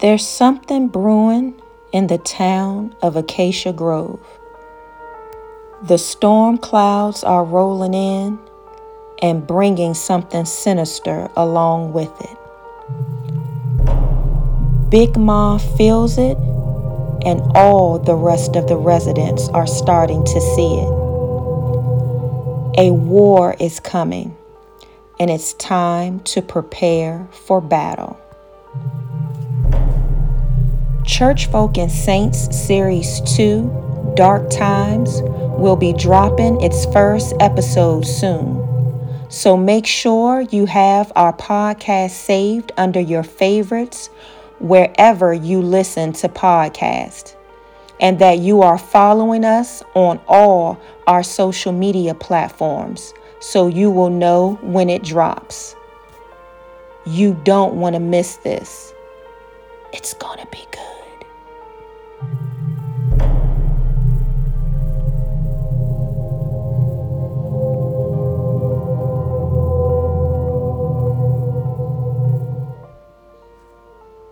There's something brewing in the town of Acacia Grove. The storm clouds are rolling in and bringing something sinister along with it. Big Ma feels it, and all the rest of the residents are starting to see it. A war is coming, and it's time to prepare for battle. Church Folk and Saints Series 2 Dark Times will be dropping its first episode soon. So make sure you have our podcast saved under your favorites wherever you listen to podcasts and that you are following us on all our social media platforms so you will know when it drops. You don't want to miss this. It's gonna be good.